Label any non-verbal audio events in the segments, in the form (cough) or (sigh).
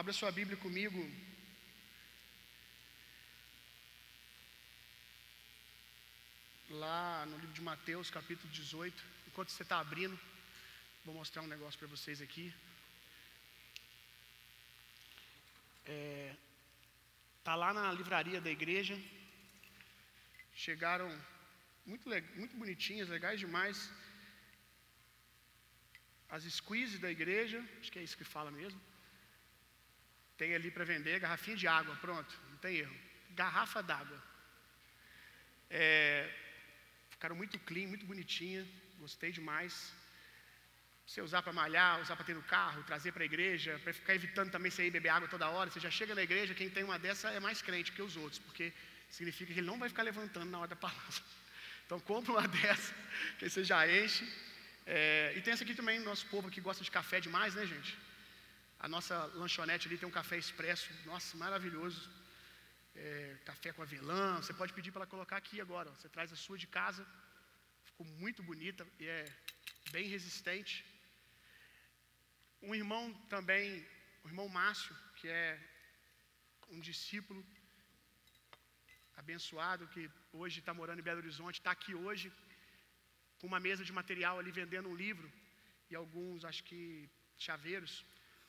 Abra sua Bíblia comigo. Lá no livro de Mateus, capítulo 18. Enquanto você está abrindo, vou mostrar um negócio para vocês aqui. É, tá lá na livraria da igreja. Chegaram muito, muito bonitinhas, legais demais. As squeezes da igreja, acho que é isso que fala mesmo. Tem ali para vender, garrafinha de água, pronto, não tem erro. Garrafa d'água. É, ficaram muito clean, muito bonitinha, gostei demais. Você usar para malhar, usar para ter no carro, trazer para a igreja, para ficar evitando também você ir beber água toda hora. Você já chega na igreja, quem tem uma dessa é mais crente que os outros, porque significa que ele não vai ficar levantando na hora da palavra. (laughs) Então compra uma (laughs) dessa, que você já enche. É, e tem essa aqui também, nosso povo que gosta de café demais, né, gente? A nossa lanchonete ali tem um café expresso, nossa, maravilhoso. É, café com avelã, você pode pedir para ela colocar aqui agora. Você traz a sua de casa, ficou muito bonita e é bem resistente. Um irmão também, o irmão Márcio, que é um discípulo abençoado que hoje está morando em Belo Horizonte, está aqui hoje com uma mesa de material ali vendendo um livro e alguns, acho que, chaveiros,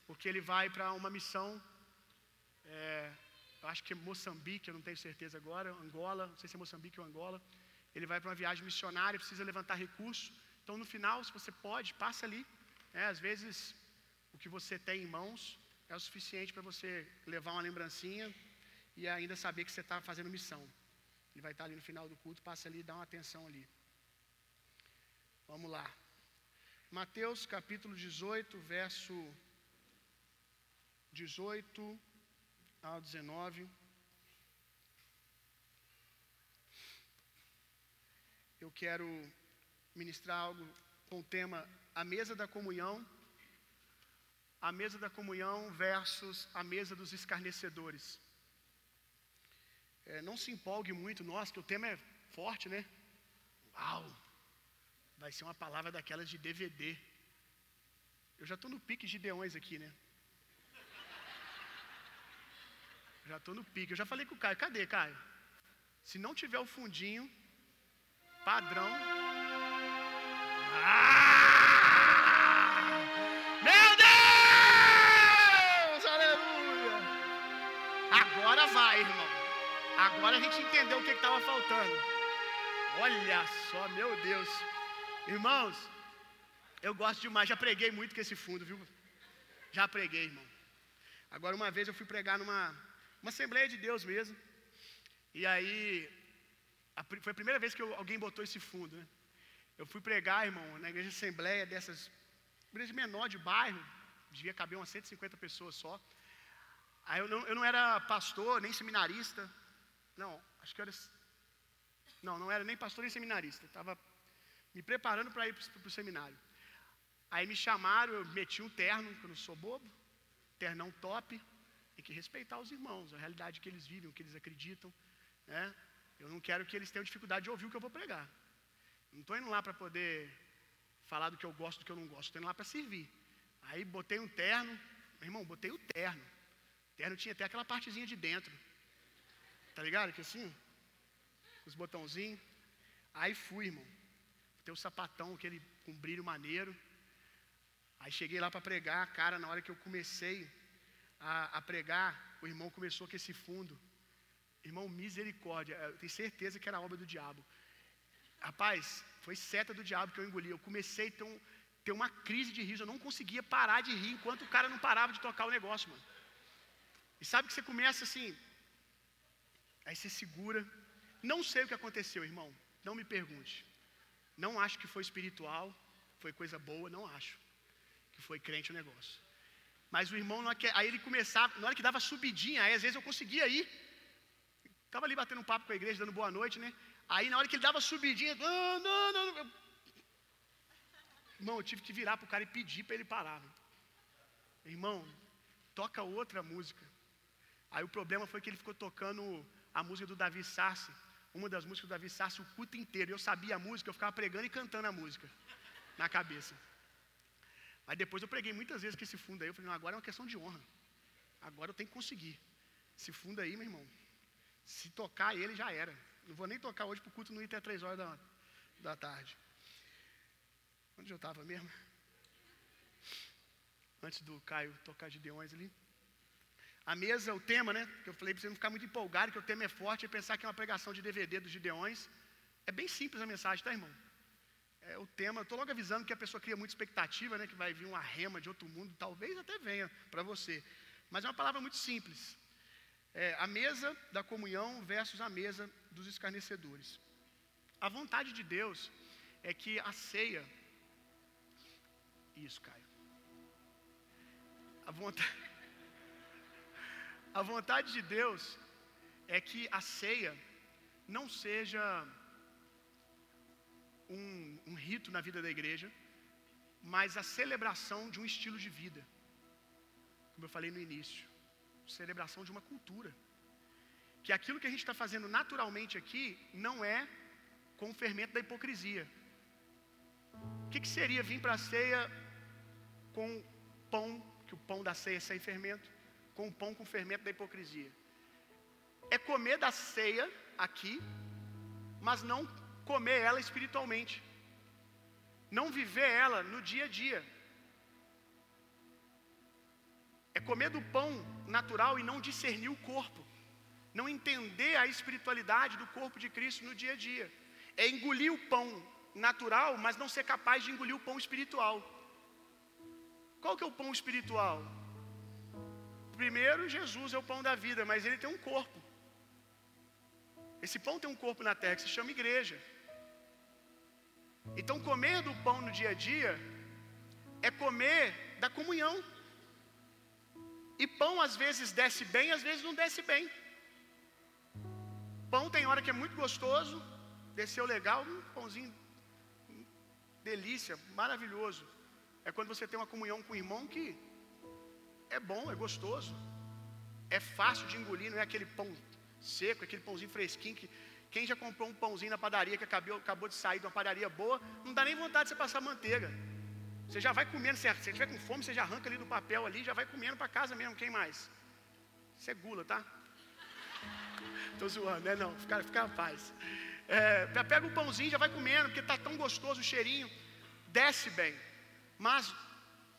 porque ele vai para uma missão, é, acho que é Moçambique, eu não tenho certeza agora, Angola, não sei se é Moçambique ou Angola. Ele vai para uma viagem missionária, precisa levantar recursos. Então, no final, se você pode, passa ali. É, às vezes, o que você tem em mãos é o suficiente para você levar uma lembrancinha e ainda saber que você está fazendo missão. Ele vai estar ali no final do culto, passa ali e dá uma atenção ali. Vamos lá. Mateus capítulo 18, verso 18 ao 19. Eu quero ministrar algo com o tema A mesa da comunhão. A mesa da comunhão versus a mesa dos escarnecedores. É, não se empolgue muito, nossa, que o tema é forte, né? Uau! Vai ser uma palavra daquelas de DVD. Eu já estou no pique de Deões aqui, né? Já estou no pique. Eu já falei com o Caio. Cadê, Caio? Se não tiver o fundinho, padrão. Ah! Meu Deus! Aleluia! Agora vai, irmão. Agora a gente entendeu o que estava faltando. Olha só, meu Deus. Irmãos, eu gosto demais. Já preguei muito com esse fundo, viu? Já preguei, irmão. Agora, uma vez eu fui pregar numa uma Assembleia de Deus mesmo. E aí, a, foi a primeira vez que eu, alguém botou esse fundo, né? Eu fui pregar, irmão, na igreja de Assembleia dessas, igreja menor de bairro, devia caber umas 150 pessoas só. Aí eu não, eu não era pastor, nem seminarista. Não, acho que eu era. Não, não era nem pastor nem seminarista. Estava me preparando para ir para o seminário. Aí me chamaram, eu meti um terno, que eu não sou bobo, ternão top. Tem que respeitar os irmãos, a realidade que eles vivem, o que eles acreditam. Né? Eu não quero que eles tenham dificuldade de ouvir o que eu vou pregar. Não estou indo lá para poder falar do que eu gosto, do que eu não gosto. Estou indo lá para servir. Aí botei um terno. Meu irmão, botei o terno. O terno tinha até aquela partezinha de dentro. Tá ligado? Que assim, os botãozinhos. Aí fui, irmão. Botei o sapatão, aquele com brilho maneiro. Aí cheguei lá para pregar, cara, na hora que eu comecei, a, a pregar, o irmão começou com esse fundo. Irmão, misericórdia, eu tenho certeza que era obra do diabo. Rapaz, foi seta do diabo que eu engoli. Eu comecei a ter, um, ter uma crise de riso. Eu não conseguia parar de rir enquanto o cara não parava de tocar o negócio, mano. E sabe que você começa assim. Aí você segura. Não sei o que aconteceu, irmão. Não me pergunte. Não acho que foi espiritual, foi coisa boa, não acho. Que foi crente o negócio. Mas o irmão, aí ele começava, na hora que dava subidinha, aí às vezes eu conseguia ir. Estava ali batendo um papo com a igreja, dando boa noite, né? Aí na hora que ele dava subidinha, não, não, não, eu... irmão, eu tive que virar para o cara e pedir para ele parar. Né? Irmão, toca outra música. Aí o problema foi que ele ficou tocando a música do Davi Sarce, uma das músicas do Davi Sarce o culto inteiro. Eu sabia a música, eu ficava pregando e cantando a música na cabeça. Mas depois eu preguei muitas vezes com esse fundo aí. Eu falei, não, agora é uma questão de honra. Agora eu tenho que conseguir. Esse fundo aí, meu irmão, se tocar ele já era. Não vou nem tocar hoje para o culto não ir até três horas da, da tarde. Onde eu estava mesmo? Antes do Caio tocar de Deões ali. A mesa, o tema, né? Que eu falei para você não ficar muito empolgado, que o tema é forte e pensar que é uma pregação de DVD dos Gideões. É bem simples a mensagem, tá, irmão? É o tema, estou logo avisando que a pessoa cria muita expectativa, né? Que vai vir uma rema de outro mundo, talvez até venha para você. Mas é uma palavra muito simples. É, a mesa da comunhão versus a mesa dos escarnecedores. A vontade de Deus é que a ceia. Isso, Caio. A vontade, (laughs) a vontade de Deus é que a ceia não seja um, um rito na vida da igreja, mas a celebração de um estilo de vida. Como eu falei no início, celebração de uma cultura. Que aquilo que a gente está fazendo naturalmente aqui não é com o fermento da hipocrisia. O que, que seria vir para a ceia com pão, que o pão da ceia é sem fermento, com o pão com fermento da hipocrisia? É comer da ceia aqui, mas não comer ela espiritualmente. Não viver ela no dia a dia. É comer do pão natural e não discernir o corpo. Não entender a espiritualidade do corpo de Cristo no dia a dia. É engolir o pão natural, mas não ser capaz de engolir o pão espiritual. Qual que é o pão espiritual? Primeiro, Jesus é o pão da vida, mas ele tem um corpo. Esse pão tem um corpo na terra que se chama igreja. Então, comer do pão no dia a dia é comer da comunhão. E pão às vezes desce bem, às vezes não desce bem. Pão tem hora que é muito gostoso, desceu legal, um pãozinho, delícia, maravilhoso. É quando você tem uma comunhão com o irmão que é bom, é gostoso, é fácil de engolir, não é aquele pão seco, aquele pãozinho fresquinho que quem já comprou um pãozinho na padaria que acabou, acabou de sair de uma padaria boa, não dá nem vontade de você passar manteiga. Você já vai comendo, se você estiver com fome, você já arranca ali do papel ali, já vai comendo para casa mesmo. Quem mais? Isso é gula, tá? (laughs) Tô zoando, né? Não, fica, fica a paz. É, pega o pãozinho, já vai comendo, porque tá tão gostoso o cheirinho, desce bem. Mas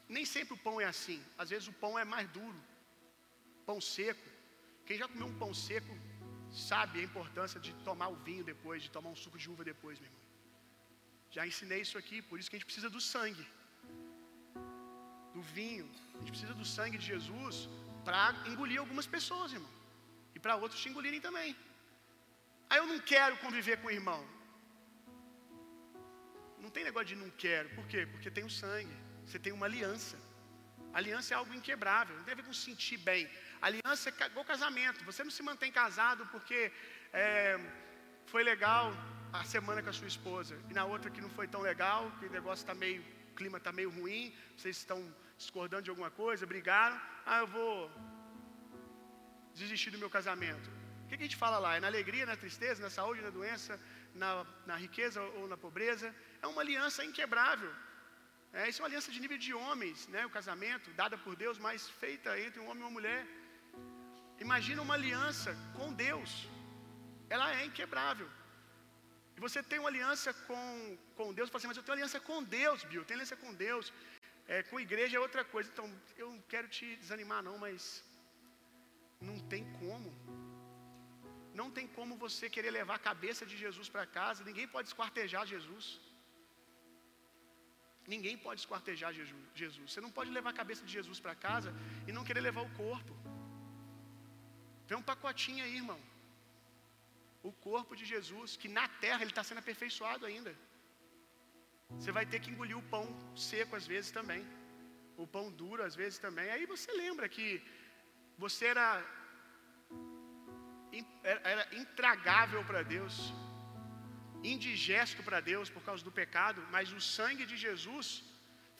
nem sempre o pão é assim. Às vezes o pão é mais duro, pão seco. Quem já comeu um pão seco sabe a importância de tomar o vinho depois, de tomar um suco de uva depois, meu irmão. Já ensinei isso aqui, por isso que a gente precisa do sangue, do vinho. A gente precisa do sangue de Jesus para engolir algumas pessoas, irmão, e para outros te engolirem também. Aí eu não quero conviver com o irmão. Não tem negócio de não quero, por quê? Porque tem o sangue, você tem uma aliança. Aliança é algo inquebrável, não tem a ver com sentir bem. Aliança é igual casamento. Você não se mantém casado porque é, foi legal a semana com a sua esposa e na outra que não foi tão legal, que o negócio está meio, o clima está meio ruim, vocês estão discordando de alguma coisa, brigaram. Ah, eu vou desistir do meu casamento. O que, a gente fala lá? É na alegria, na tristeza, na saúde, na doença, na, na riqueza ou na pobreza? É uma aliança inquebrável. É, isso é uma aliança de nível de homens, né? o casamento, dada por Deus, mas feita entre um homem e uma mulher. Imagina uma aliança com Deus, ela é inquebrável. E você tem uma aliança com, com Deus, você fala assim, mas eu tenho aliança com Deus, Bill, eu tenho aliança com Deus. É, com igreja é outra coisa. Então, eu não quero te desanimar, não, mas não tem como. Não tem como você querer levar a cabeça de Jesus para casa. Ninguém pode esquartejar Jesus. Ninguém pode esquartejar Jesus. Você não pode levar a cabeça de Jesus para casa e não querer levar o corpo. Vem um pacotinho aí, irmão. O corpo de Jesus, que na terra ele está sendo aperfeiçoado ainda. Você vai ter que engolir o pão seco às vezes também. O pão duro às vezes também. Aí você lembra que você era, era intragável para Deus, indigesto para Deus por causa do pecado, mas o sangue de Jesus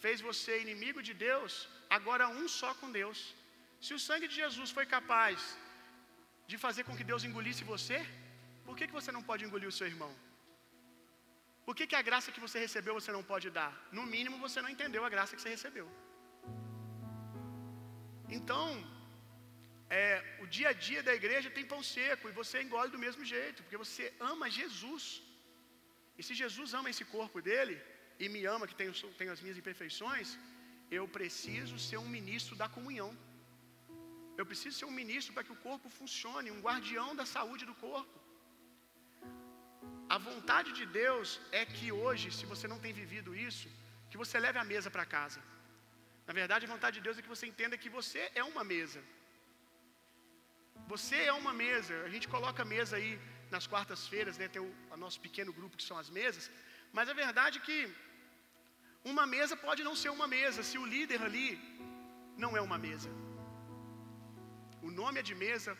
fez você inimigo de Deus, agora um só com Deus. Se o sangue de Jesus foi capaz de fazer com que Deus engolisse você, por que, que você não pode engolir o seu irmão? Por que, que a graça que você recebeu você não pode dar? No mínimo você não entendeu a graça que você recebeu. Então, é, o dia a dia da igreja tem pão seco e você engole do mesmo jeito, porque você ama Jesus. E se Jesus ama esse corpo dele e me ama, que tem, tem as minhas imperfeições, eu preciso ser um ministro da comunhão. Eu preciso ser um ministro para que o corpo funcione, um guardião da saúde do corpo. A vontade de Deus é que hoje, se você não tem vivido isso, que você leve a mesa para casa. Na verdade, a vontade de Deus é que você entenda que você é uma mesa. Você é uma mesa. A gente coloca a mesa aí nas quartas-feiras, né? Tem o, o nosso pequeno grupo que são as mesas. Mas a verdade é que uma mesa pode não ser uma mesa se o líder ali não é uma mesa. O nome é de mesa,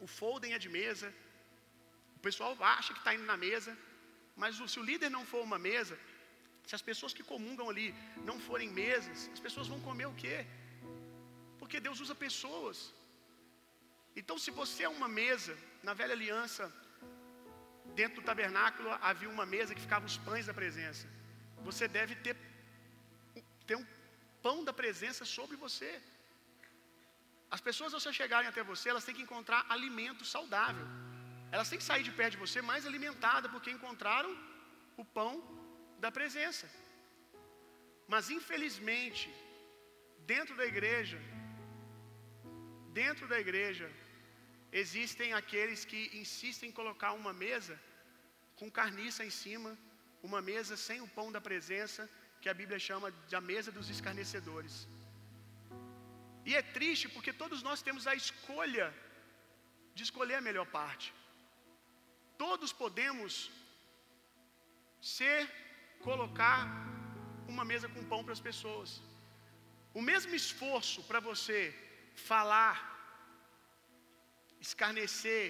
o folden é de mesa. O pessoal acha que está indo na mesa, mas se o líder não for uma mesa, se as pessoas que comungam ali não forem mesas, as pessoas vão comer o quê? Porque Deus usa pessoas. Então, se você é uma mesa, na velha aliança, dentro do tabernáculo havia uma mesa que ficava os pães da presença. Você deve ter, ter um pão da presença sobre você. As pessoas, ao chegarem até você, elas têm que encontrar alimento saudável. Elas têm que sair de perto de você mais alimentadas, porque encontraram o pão da presença. Mas infelizmente, dentro da igreja, dentro da igreja, existem aqueles que insistem em colocar uma mesa com carniça em cima, uma mesa sem o pão da presença, que a Bíblia chama de a mesa dos escarnecedores. E é triste porque todos nós temos a escolha de escolher a melhor parte. Todos podemos ser colocar uma mesa com pão para as pessoas. O mesmo esforço para você falar, escarnecer,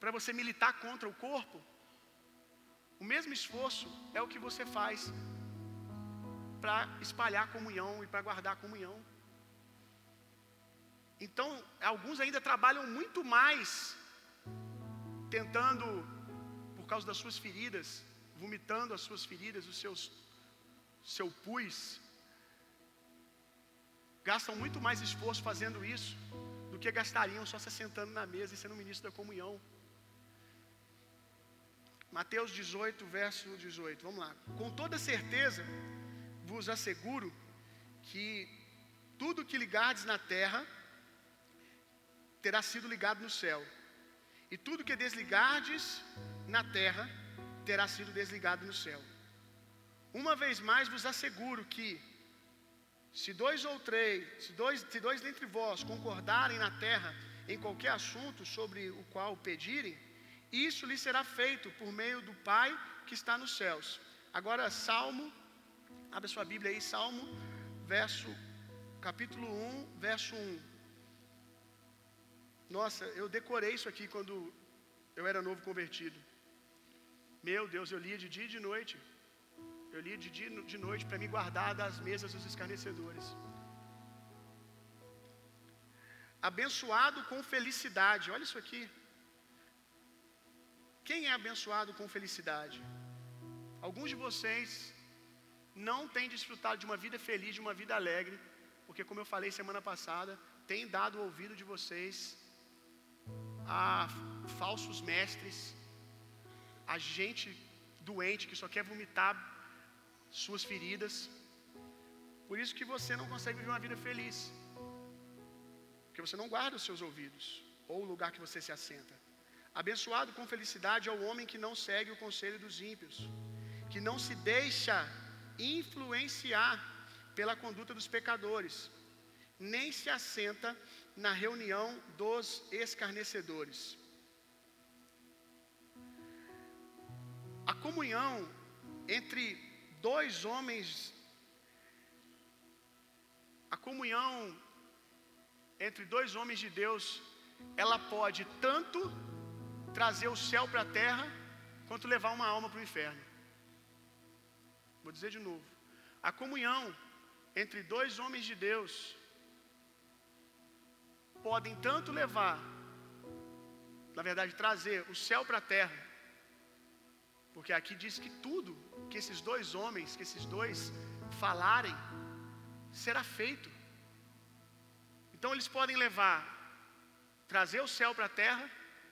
para você militar contra o corpo, o mesmo esforço é o que você faz para espalhar comunhão e para guardar comunhão. Então, alguns ainda trabalham muito mais tentando, por causa das suas feridas, vomitando as suas feridas, os seus seu pus, gastam muito mais esforço fazendo isso do que gastariam só se sentando na mesa e sendo ministro da comunhão. Mateus 18, verso 18. Vamos lá. Com toda certeza vos asseguro que tudo que ligardes na terra terá sido ligado no céu, e tudo que desligardes na terra terá sido desligado no céu. Uma vez mais vos asseguro que, se dois ou três, se dois, se dois dentre vós concordarem na terra em qualquer assunto sobre o qual pedirem, isso lhe será feito por meio do Pai que está nos céus. Agora, Salmo, abre sua Bíblia aí, Salmo, verso, capítulo 1, verso 1. Nossa, eu decorei isso aqui quando eu era novo convertido. Meu Deus, eu lia de dia e de noite. Eu lia de dia e de noite para me guardar das mesas dos escarnecedores. Abençoado com felicidade. Olha isso aqui. Quem é abençoado com felicidade? Alguns de vocês não têm desfrutado de uma vida feliz, de uma vida alegre, porque, como eu falei semana passada, tem dado o ouvido de vocês a falsos mestres, a gente doente que só quer vomitar suas feridas. Por isso que você não consegue viver uma vida feliz. Porque você não guarda os seus ouvidos ou o lugar que você se assenta. Abençoado com felicidade é o homem que não segue o conselho dos ímpios, que não se deixa influenciar pela conduta dos pecadores, nem se assenta na reunião dos escarnecedores. A comunhão entre dois homens, a comunhão entre dois homens de Deus, ela pode tanto trazer o céu para a terra, quanto levar uma alma para o inferno. Vou dizer de novo. A comunhão entre dois homens de Deus podem tanto levar, na verdade, trazer o céu para a terra, porque aqui diz que tudo que esses dois homens, que esses dois falarem, será feito. Então eles podem levar, trazer o céu para a terra,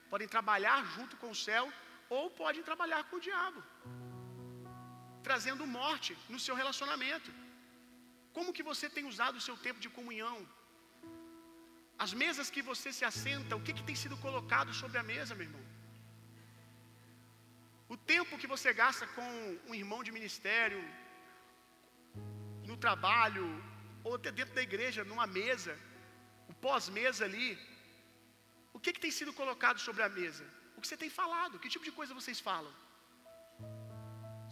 podem trabalhar junto com o céu, ou podem trabalhar com o diabo, trazendo morte no seu relacionamento. Como que você tem usado o seu tempo de comunhão? As mesas que você se assenta, o que, que tem sido colocado sobre a mesa, meu irmão? O tempo que você gasta com um irmão de ministério, no trabalho, ou até dentro da igreja, numa mesa, o pós-mesa ali, o que, que tem sido colocado sobre a mesa? O que você tem falado? Que tipo de coisa vocês falam?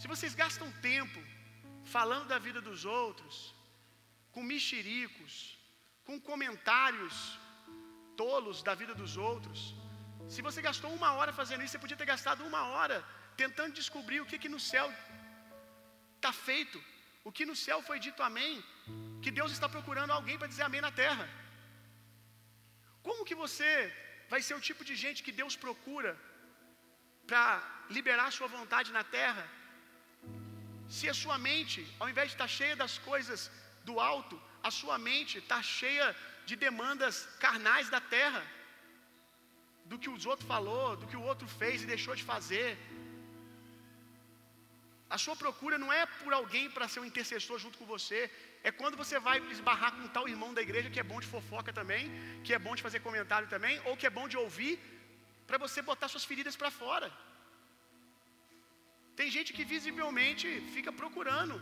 Se vocês gastam tempo falando da vida dos outros, com mexericos, com comentários tolos da vida dos outros, se você gastou uma hora fazendo isso, você podia ter gastado uma hora tentando descobrir o que, que no céu está feito, o que no céu foi dito amém, que Deus está procurando alguém para dizer amém na terra. Como que você vai ser o tipo de gente que Deus procura para liberar a sua vontade na terra? Se a sua mente, ao invés de estar cheia das coisas do alto, a sua mente está cheia de demandas carnais da terra, do que os outros falou, do que o outro fez e deixou de fazer. A sua procura não é por alguém para ser um intercessor junto com você, é quando você vai esbarrar com um tal irmão da igreja que é bom de fofoca também, que é bom de fazer comentário também, ou que é bom de ouvir, para você botar suas feridas para fora. Tem gente que visivelmente fica procurando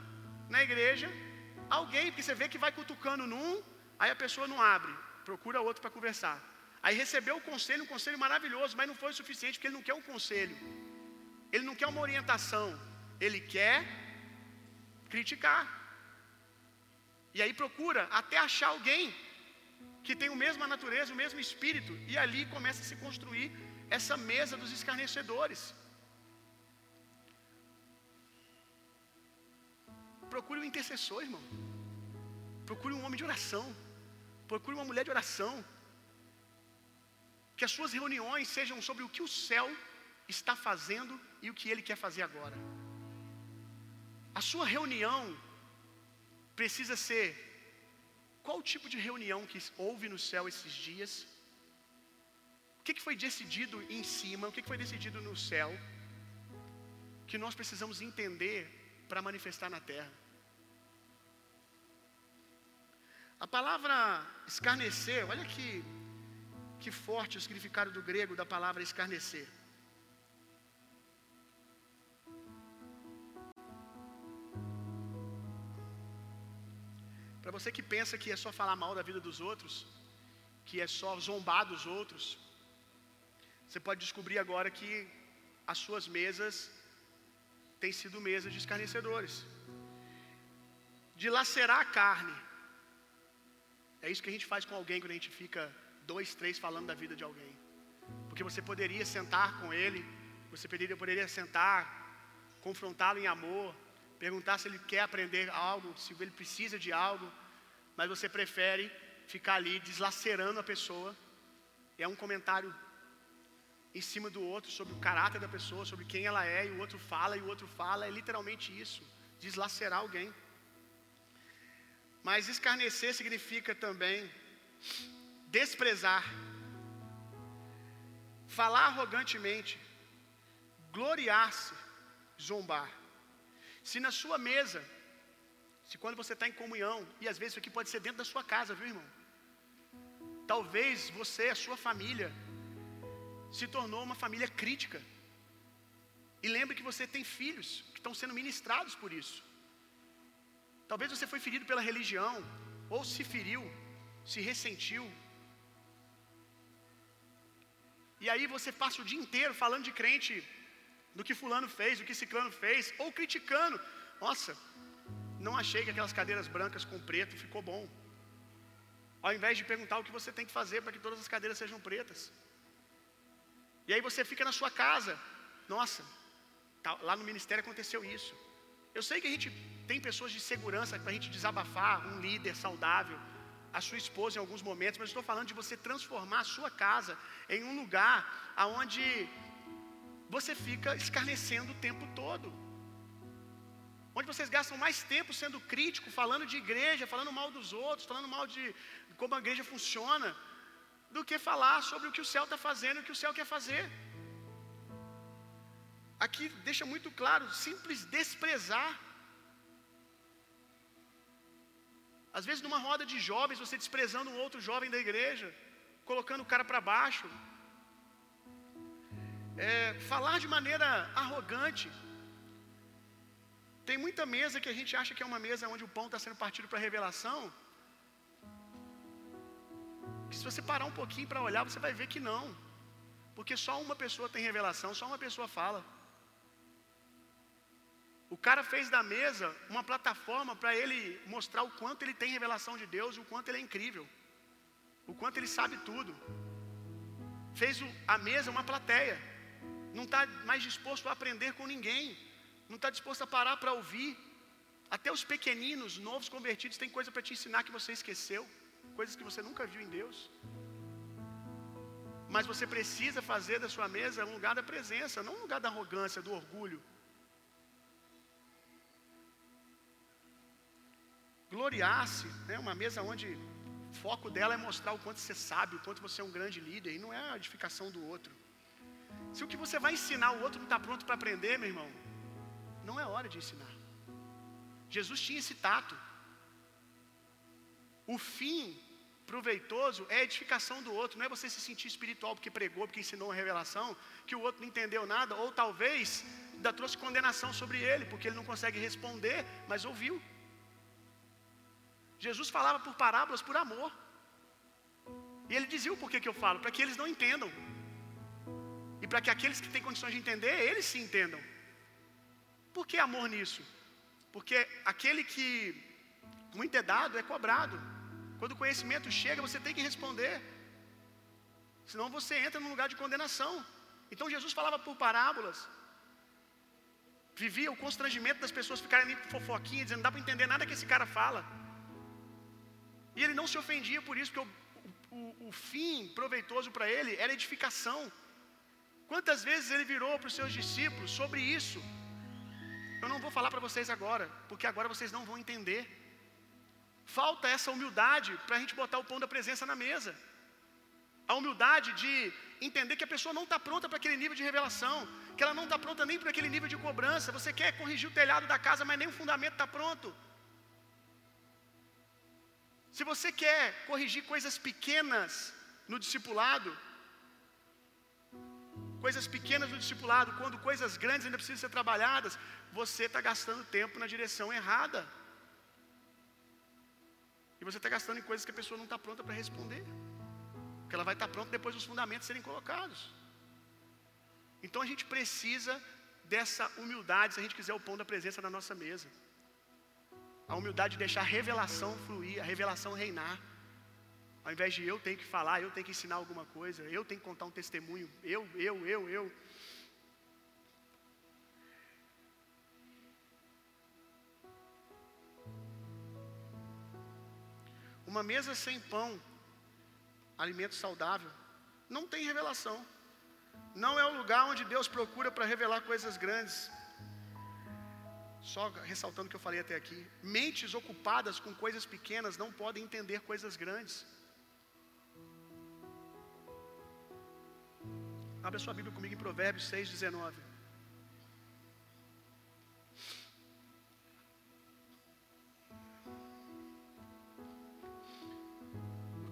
na igreja alguém, porque você vê que vai cutucando num, aí a pessoa não abre, procura outro para conversar. Aí recebeu o conselho, um conselho maravilhoso, mas não foi o suficiente, porque ele não quer um conselho, ele não quer uma orientação, ele quer criticar. E aí procura até achar alguém que tem a mesma natureza, o mesmo espírito, e ali começa a se construir essa mesa dos escarnecedores. Procure um intercessor, irmão. Procure um homem de oração. Procure uma mulher de oração. Que as suas reuniões sejam sobre o que o céu está fazendo e o que ele quer fazer agora. A sua reunião precisa ser qual tipo de reunião que houve no céu esses dias? O que, foi decidido em cima? O que foi decidido no céu? Que nós precisamos entender para manifestar na terra. A palavra escarnecer, olha que, que forte o significado do grego da palavra escarnecer. Para você que pensa que é só falar mal da vida dos outros, que é só zombar dos outros, você pode descobrir agora que as suas mesas têm sido mesas de escarnecedores, de lacerar a carne. É isso que a gente faz com alguém quando a gente fica dois, três falando da vida de alguém. Porque você poderia sentar com ele, você poderia, poderia sentar, confrontá-lo em amor, perguntar se ele quer aprender algo, se ele precisa de algo, mas você prefere ficar ali deslacerando a pessoa. É um comentário em cima do outro sobre o caráter da pessoa, sobre quem ela é, e o outro fala e o outro fala, é literalmente isso, deslacerar alguém. Mas escarnecer significa também desprezar, falar arrogantemente, gloriar-se, zombar. Se na sua mesa, se quando você está em comunhão, e às vezes isso aqui pode ser dentro da sua casa, viu irmão? Talvez você, a sua família, se tornou uma família crítica. E lembre que você tem filhos que estão sendo ministrados por isso. Talvez você foi ferido pela religião, ou se feriu, se ressentiu. E aí você passa o dia inteiro falando de crente, do que fulano fez, do que ciclano fez, ou criticando. Nossa, não achei que aquelas cadeiras brancas com preto ficou bom. Ao invés de perguntar o que você tem que fazer para que todas as cadeiras sejam pretas. E aí você fica na sua casa. Nossa, tá, lá no ministério aconteceu isso. Eu sei que a gente tem pessoas de segurança para a gente desabafar, um líder saudável, a sua esposa em alguns momentos, mas estou falando de você transformar a sua casa em um lugar aonde você fica escarnecendo o tempo todo. onde vocês gastam mais tempo sendo crítico, falando de igreja, falando mal dos outros, falando mal de como a igreja funciona, do que falar sobre o que o céu está fazendo o que o céu quer fazer. Aqui deixa muito claro, simples desprezar. Às vezes, numa roda de jovens, você desprezando um outro jovem da igreja, colocando o cara para baixo, é, falar de maneira arrogante. Tem muita mesa que a gente acha que é uma mesa onde o pão está sendo partido para revelação. Que se você parar um pouquinho para olhar, você vai ver que não. Porque só uma pessoa tem revelação, só uma pessoa fala. O cara fez da mesa uma plataforma para ele mostrar o quanto ele tem revelação de Deus o quanto ele é incrível. O quanto ele sabe tudo. Fez a mesa uma plateia. Não está mais disposto a aprender com ninguém. Não está disposto a parar para ouvir. Até os pequeninos, novos convertidos, têm coisa para te ensinar que você esqueceu. Coisas que você nunca viu em Deus. Mas você precisa fazer da sua mesa um lugar da presença, não um lugar da arrogância, do orgulho. Gloriar-se, né, uma mesa onde o foco dela é mostrar o quanto você sabe, o quanto você é um grande líder, e não é a edificação do outro. Se o que você vai ensinar o outro não está pronto para aprender, meu irmão, não é hora de ensinar. Jesus tinha esse tato. O fim proveitoso é a edificação do outro, não é você se sentir espiritual porque pregou, porque ensinou uma revelação, que o outro não entendeu nada, ou talvez ainda trouxe condenação sobre ele, porque ele não consegue responder, mas ouviu. Jesus falava por parábolas por amor. E ele dizia o porquê que eu falo, para que eles não entendam. E para que aqueles que têm condições de entender, eles se entendam. Por que amor nisso? Porque aquele que muito é dado é cobrado. Quando o conhecimento chega, você tem que responder. Senão você entra num lugar de condenação. Então Jesus falava por parábolas. Vivia o constrangimento das pessoas ficarem ali fofoquinha, dizendo, não dá para entender nada que esse cara fala. E ele não se ofendia por isso, porque o, o, o fim proveitoso para ele era edificação. Quantas vezes ele virou para os seus discípulos sobre isso? Eu não vou falar para vocês agora, porque agora vocês não vão entender. Falta essa humildade para a gente botar o pão da presença na mesa. A humildade de entender que a pessoa não está pronta para aquele nível de revelação, que ela não está pronta nem para aquele nível de cobrança. Você quer corrigir o telhado da casa, mas nem o fundamento está pronto. Se você quer corrigir coisas pequenas no discipulado, coisas pequenas no discipulado, quando coisas grandes ainda precisam ser trabalhadas, você está gastando tempo na direção errada. E você está gastando em coisas que a pessoa não está pronta para responder. Porque ela vai estar tá pronta depois dos fundamentos serem colocados. Então a gente precisa dessa humildade se a gente quiser o pão da presença na nossa mesa. A humildade de deixar a revelação fluir, a revelação reinar. Ao invés de eu tenho que falar, eu tenho que ensinar alguma coisa, eu tenho que contar um testemunho, eu, eu, eu, eu. Uma mesa sem pão, alimento saudável, não tem revelação. Não é o lugar onde Deus procura para revelar coisas grandes. Só ressaltando o que eu falei até aqui. Mentes ocupadas com coisas pequenas não podem entender coisas grandes. Abra sua Bíblia comigo em Provérbios 6,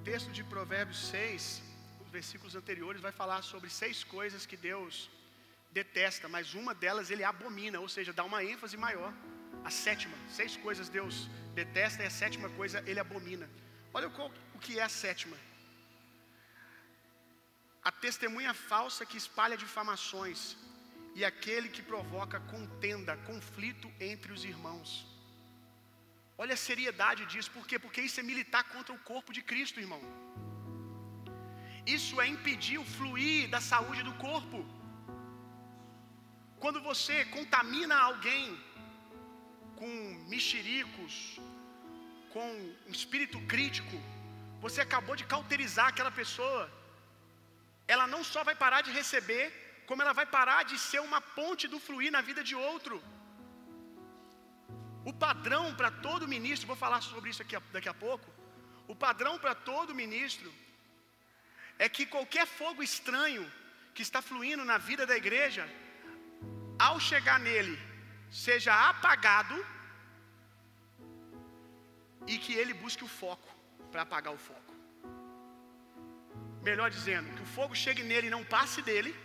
texto de Provérbios 6, os versículos anteriores, vai falar sobre seis coisas que Deus detesta, mas uma delas ele abomina, ou seja, dá uma ênfase maior. A sétima, seis coisas Deus detesta e a sétima coisa ele abomina. Olha qual, o que é a sétima. A testemunha falsa que espalha difamações e aquele que provoca contenda, conflito entre os irmãos. Olha a seriedade disso, por quê? Porque isso é militar contra o corpo de Cristo, irmão. Isso é impedir o fluir da saúde do corpo. Quando você contamina alguém com mexericos, com um espírito crítico, você acabou de cauterizar aquela pessoa. Ela não só vai parar de receber, como ela vai parar de ser uma ponte do fluir na vida de outro. O padrão para todo ministro, vou falar sobre isso aqui daqui a pouco. O padrão para todo ministro é que qualquer fogo estranho que está fluindo na vida da igreja, ao chegar nele, seja apagado e que ele busque o foco para apagar o foco. Melhor dizendo, que o fogo chegue nele e não passe dele,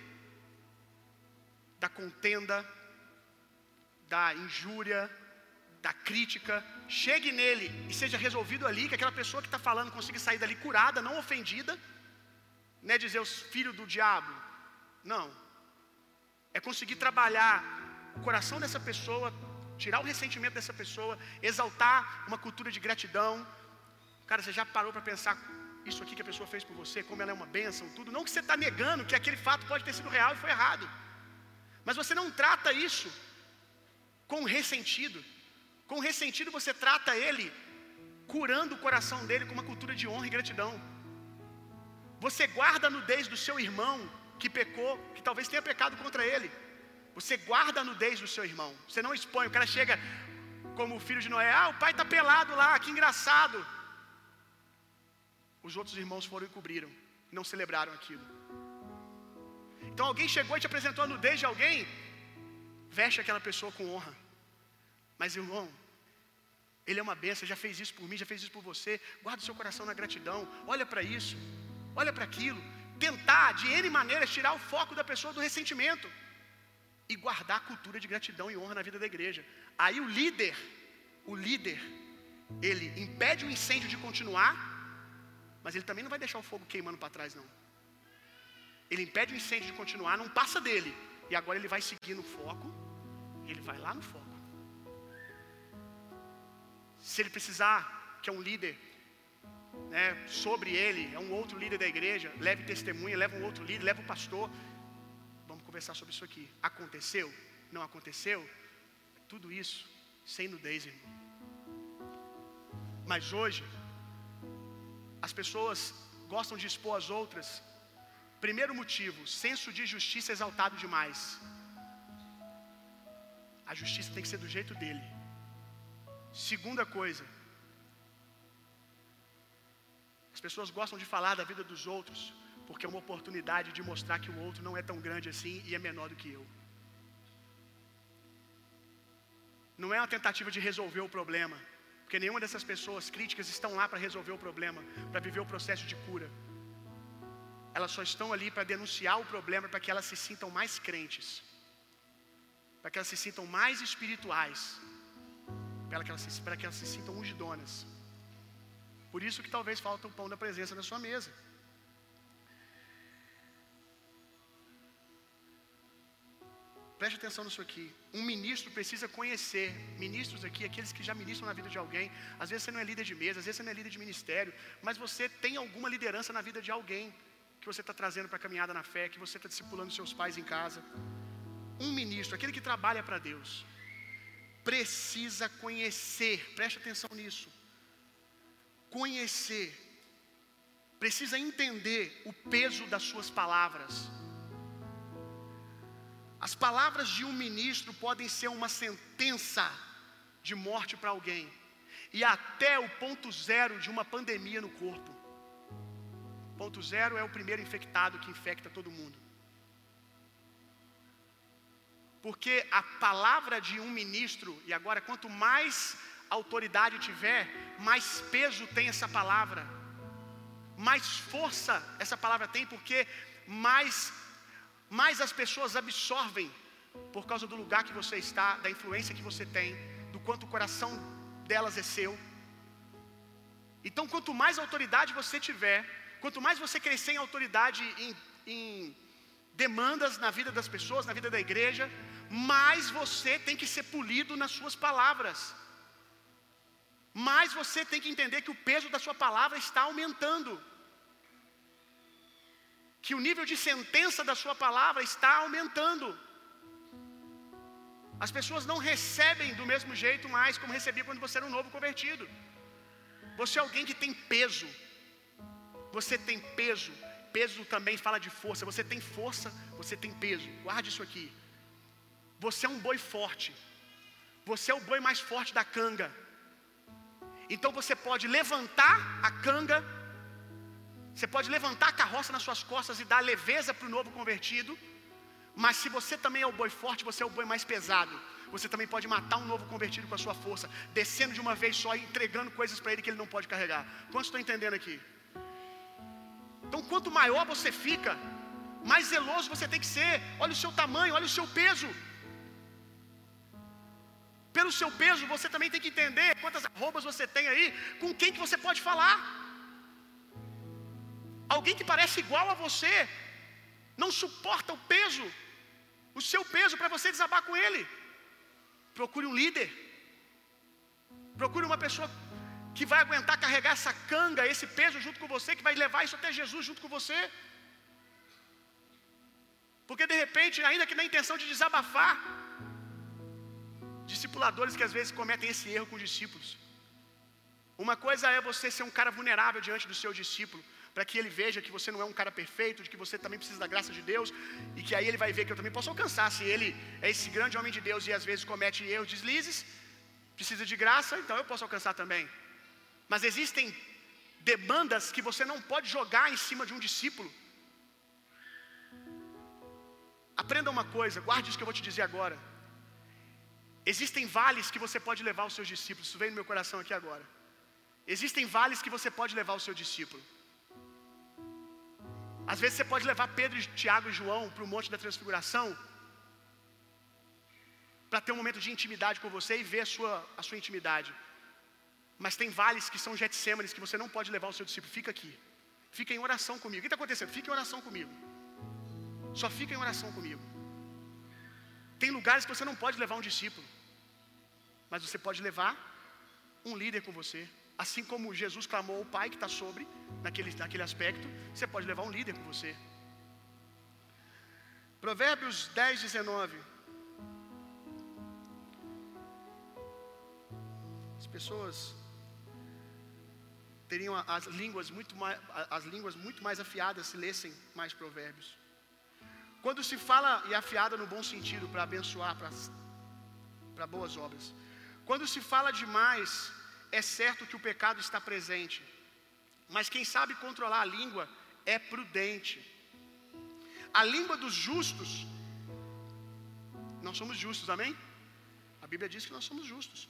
da contenda, da injúria, da crítica, chegue nele e seja resolvido ali, que aquela pessoa que está falando consiga sair dali curada, não ofendida, não é dizer os filhos do diabo, não, é conseguir trabalhar o coração dessa pessoa, tirar o ressentimento dessa pessoa, exaltar uma cultura de gratidão. Cara, você já parou para pensar isso aqui que a pessoa fez por você, como ela é uma bênção, tudo? Não que você está negando que aquele fato pode ter sido real e foi errado, mas você não trata isso com ressentido. Com ressentido você trata ele curando o coração dele com uma cultura de honra e gratidão. Você guarda a nudez do seu irmão que pecou, que talvez tenha pecado contra ele. Você guarda a nudez do seu irmão. Você não expõe. O cara chega como o filho de Noé: Ah, o pai está pelado lá, que engraçado. Os outros irmãos foram e cobriram, não celebraram aquilo. Então alguém chegou e te apresentou a nudez de alguém, veste aquela pessoa com honra. Mas irmão, ele é uma benção, já fez isso por mim, já fez isso por você. Guarda o seu coração na gratidão. Olha para isso, olha para aquilo. Tentar de N maneiras tirar o foco da pessoa do ressentimento e guardar a cultura de gratidão e honra na vida da igreja. Aí o líder, o líder, ele impede o incêndio de continuar, mas ele também não vai deixar o fogo queimando para trás, não. Ele impede o incêndio de continuar, não passa dele. E agora ele vai seguir no foco, ele vai lá no foco. Se ele precisar, que é um líder, né, sobre ele, é um outro líder da igreja, leve testemunha, leva um outro líder, leva o pastor. Vamos conversar sobre isso aqui. Aconteceu? Não aconteceu? Tudo isso sem nudez, irmão. Mas hoje, as pessoas gostam de expor as outras. Primeiro motivo, senso de justiça exaltado demais. A justiça tem que ser do jeito dele. Segunda coisa, as pessoas gostam de falar da vida dos outros, porque é uma oportunidade de mostrar que o outro não é tão grande assim e é menor do que eu. Não é uma tentativa de resolver o problema, porque nenhuma dessas pessoas críticas estão lá para resolver o problema, para viver o processo de cura. Elas só estão ali para denunciar o problema, para que elas se sintam mais crentes, para que elas se sintam mais espirituais para que elas se, para que elas se sintam ungidonas. Por isso que talvez falta o pão da presença na sua mesa. Preste atenção nisso aqui. Um ministro precisa conhecer, ministros aqui, aqueles que já ministram na vida de alguém. Às vezes você não é líder de mesa, às vezes você não é líder de ministério, mas você tem alguma liderança na vida de alguém que você está trazendo para a caminhada na fé, que você está discipulando seus pais em casa. Um ministro, aquele que trabalha para Deus precisa conhecer, preste atenção nisso. Conhecer, precisa entender o peso das suas palavras. As palavras de um ministro podem ser uma sentença de morte para alguém, e até o ponto zero de uma pandemia no corpo. Ponto zero é o primeiro infectado que infecta todo mundo. Porque a palavra de um ministro, e agora quanto mais autoridade tiver, mais peso tem essa palavra, mais força essa palavra tem, porque mais, mais as pessoas absorvem por causa do lugar que você está, da influência que você tem, do quanto o coração delas é seu. Então, quanto mais autoridade você tiver, quanto mais você crescer em autoridade em, em demandas na vida das pessoas, na vida da igreja, mais você tem que ser polido nas suas palavras. Mais você tem que entender que o peso da sua palavra está aumentando. Que o nível de sentença da sua palavra está aumentando. As pessoas não recebem do mesmo jeito mais como recebia quando você era um novo convertido. Você é alguém que tem peso. Você tem peso. Peso também fala de força. Você tem força, você tem peso. Guarde isso aqui. Você é um boi forte. Você é o boi mais forte da canga. Então você pode levantar a canga, você pode levantar a carroça nas suas costas e dar leveza para o novo convertido. Mas se você também é o boi forte, você é o boi mais pesado. Você também pode matar um novo convertido com a sua força, descendo de uma vez só e entregando coisas para ele que ele não pode carregar. Quantos estão entendendo aqui? Então, quanto maior você fica, mais zeloso você tem que ser. Olha o seu tamanho, olha o seu peso. Pelo seu peso, você também tem que entender quantas arrobas você tem aí, com quem que você pode falar. Alguém que parece igual a você, não suporta o peso, o seu peso para você desabar com ele. Procure um líder. Procure uma pessoa que vai aguentar carregar essa canga, esse peso junto com você, que vai levar isso até Jesus junto com você. Porque de repente, ainda que na intenção de desabafar, discipuladores que às vezes cometem esse erro com os discípulos. Uma coisa é você ser um cara vulnerável diante do seu discípulo, para que ele veja que você não é um cara perfeito, de que você também precisa da graça de Deus, e que aí ele vai ver que eu também posso alcançar. Se ele é esse grande homem de Deus e às vezes comete erros, deslizes, precisa de graça, então eu posso alcançar também. Mas existem demandas que você não pode jogar em cima de um discípulo. Aprenda uma coisa, guarde isso que eu vou te dizer agora. Existem vales que você pode levar os seus discípulos. Isso vem no meu coração aqui agora. Existem vales que você pode levar o seu discípulo. Às vezes você pode levar Pedro, Tiago e João para o Monte da Transfiguração para ter um momento de intimidade com você e ver a sua, a sua intimidade. Mas tem vales que são Getsêmanes que você não pode levar o seu discípulo. Fica aqui. Fica em oração comigo. O que está acontecendo? Fica em oração comigo. Só fica em oração comigo. Tem lugares que você não pode levar um discípulo. Mas você pode levar um líder com você. Assim como Jesus clamou ao Pai que está sobre, naquele, naquele aspecto, você pode levar um líder com você. Provérbios 10, 19. As pessoas teriam as línguas muito mais, as línguas muito mais afiadas se lessem mais provérbios. Quando se fala e afiada no bom sentido para abençoar, para boas obras. Quando se fala demais, é certo que o pecado está presente. Mas quem sabe controlar a língua é prudente. A língua dos justos, nós somos justos, amém? A Bíblia diz que nós somos justos.